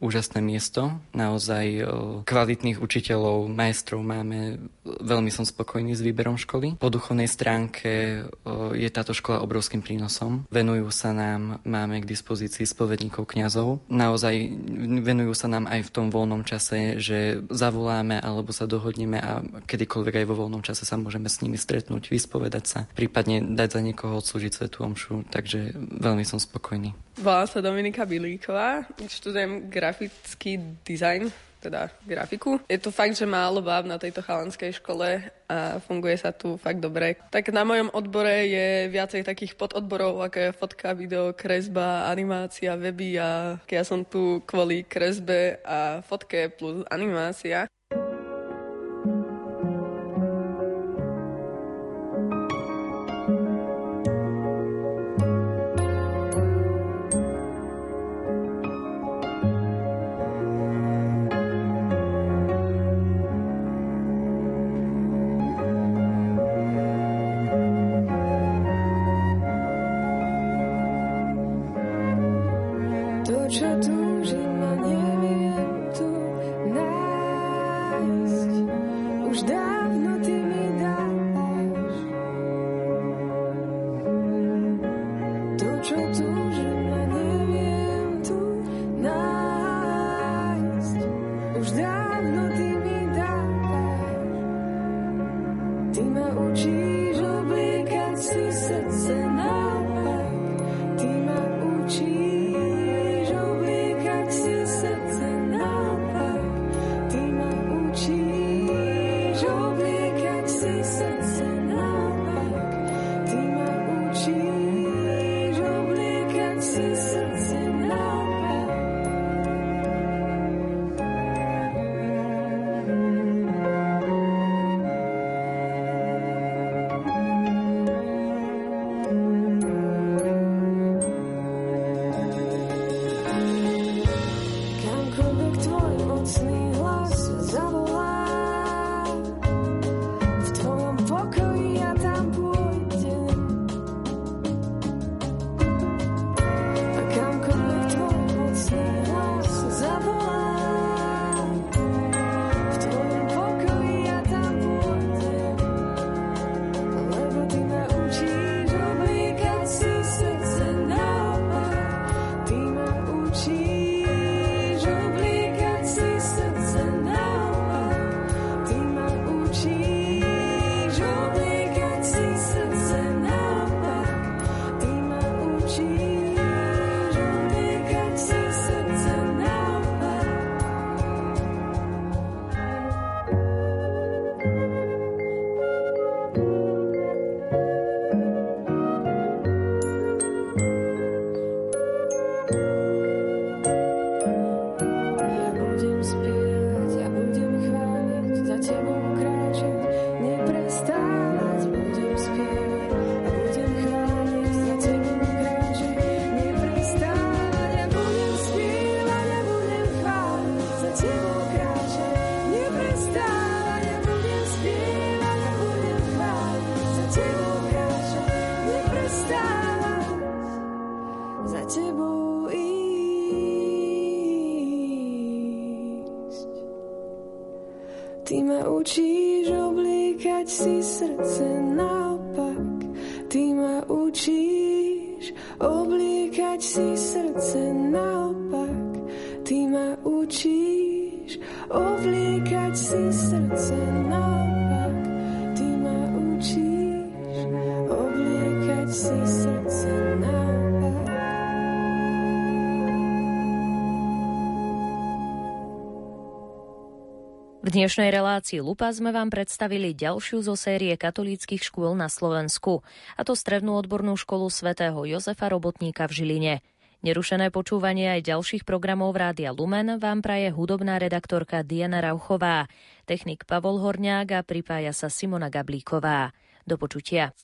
úžasné miesto. Naozaj kvalitných učiteľov, majstrov máme veľmi som spokojný s výberom školy. Po duchovnej stránke je táto škola obrovským prínosom. Venujú sa nám, máme k dispozícii spovedníkov kňazov. Naozaj venujú sa nám aj v tom voľnom čase, že zavoláme alebo sa dohodneme a kedykoľvek aj vo voľnom čase sa môžeme s nimi stretnúť, vyspovedať sa, prípadne dať za niekoho odslúžiť svetú omšu, takže veľmi som spokojný. Volám sa Dominika Bilíková, študujem grafický dizajn teda grafiku. Je to fakt, že málo báb na tejto chalanskej škole a funguje sa tu fakt dobre. Tak na mojom odbore je viacej takých pododborov, ako je fotka, video, kresba, animácia, weby a ja som tu kvôli kresbe a fotke plus animácia. Oblíkať si srdce naopak, ty ma učíš oblíkať si srdce naopak, ty ma učíš oblíkať si srdce naopak, ty ma učíš oblíkať si srdce naopak. Dnešnej relácii Lupa sme vám predstavili ďalšiu zo série katolíckých škôl na Slovensku, a to strednú odbornú školu svätého Jozefa Robotníka v Žiline. Nerušené počúvanie aj ďalších programov Rádia Lumen vám praje hudobná redaktorka Diana Rauchová, technik Pavol Horňák a pripája sa Simona Gablíková. Do počutia.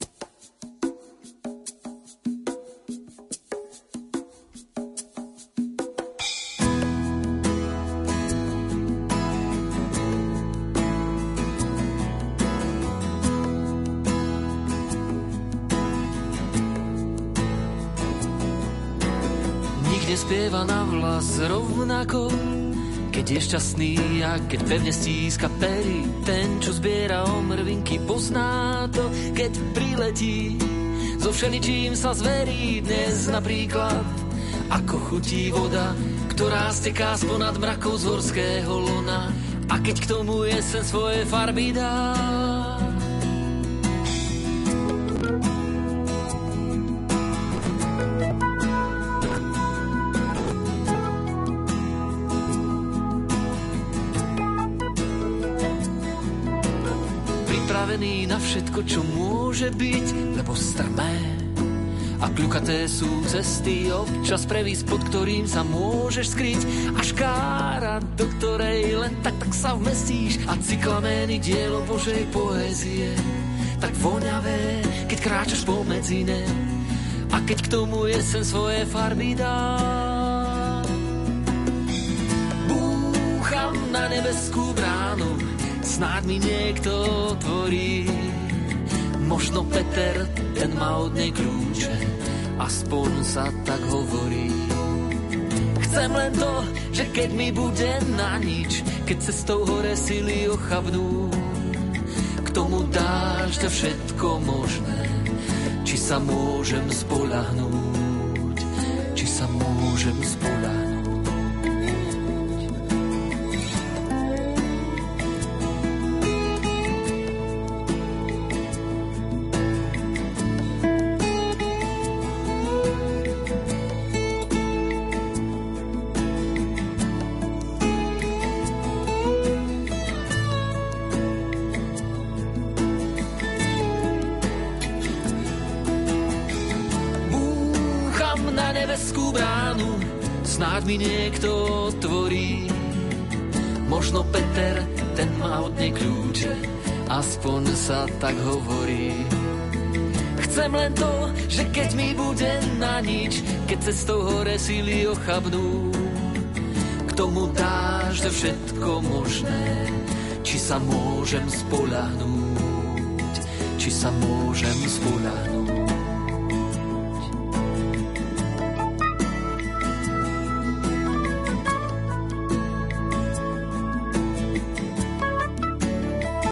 Nik nespieva na vlas rovnako, keď je šťastný a keď pevne stíska pery. Ten, čo zbiera omrvinky, pozná to, keď priletí. So všeličím sa zverí dnes napríklad, ako chutí voda, ktorá steká sponad mrakov z horského lona. A keď k tomu jesen svoje farby dá, všetko, čo môže byť, lebo strmé. A kľukaté sú cesty, občas previs, pod ktorým sa môžeš skryť. A škára, do ktorej len tak, tak sa vmestíš. A cyklamény dielo Božej poézie, tak voňavé, keď kráčaš pomedzi ne. A keď k tomu jesen svoje farby dá. Búcham na nebeskú bránu, snáď mi niekto otvorí. Možno Peter, ten má od nej kľúče, aspoň sa tak hovorí. Chcem len to, že keď mi bude na nič, keď cestou hore sily ochabnú, k tomu dáš to všetko možné, či sa môžem spolahnúť, či sa môžem spolahnúť. Sa tak hovorí. Chcem len to, že keď mi bude na nič, keď cestou hore síly ochabnú, k tomu dáš všetko možné, či sa môžem spolahnúť, či sa môžem spolahnúť.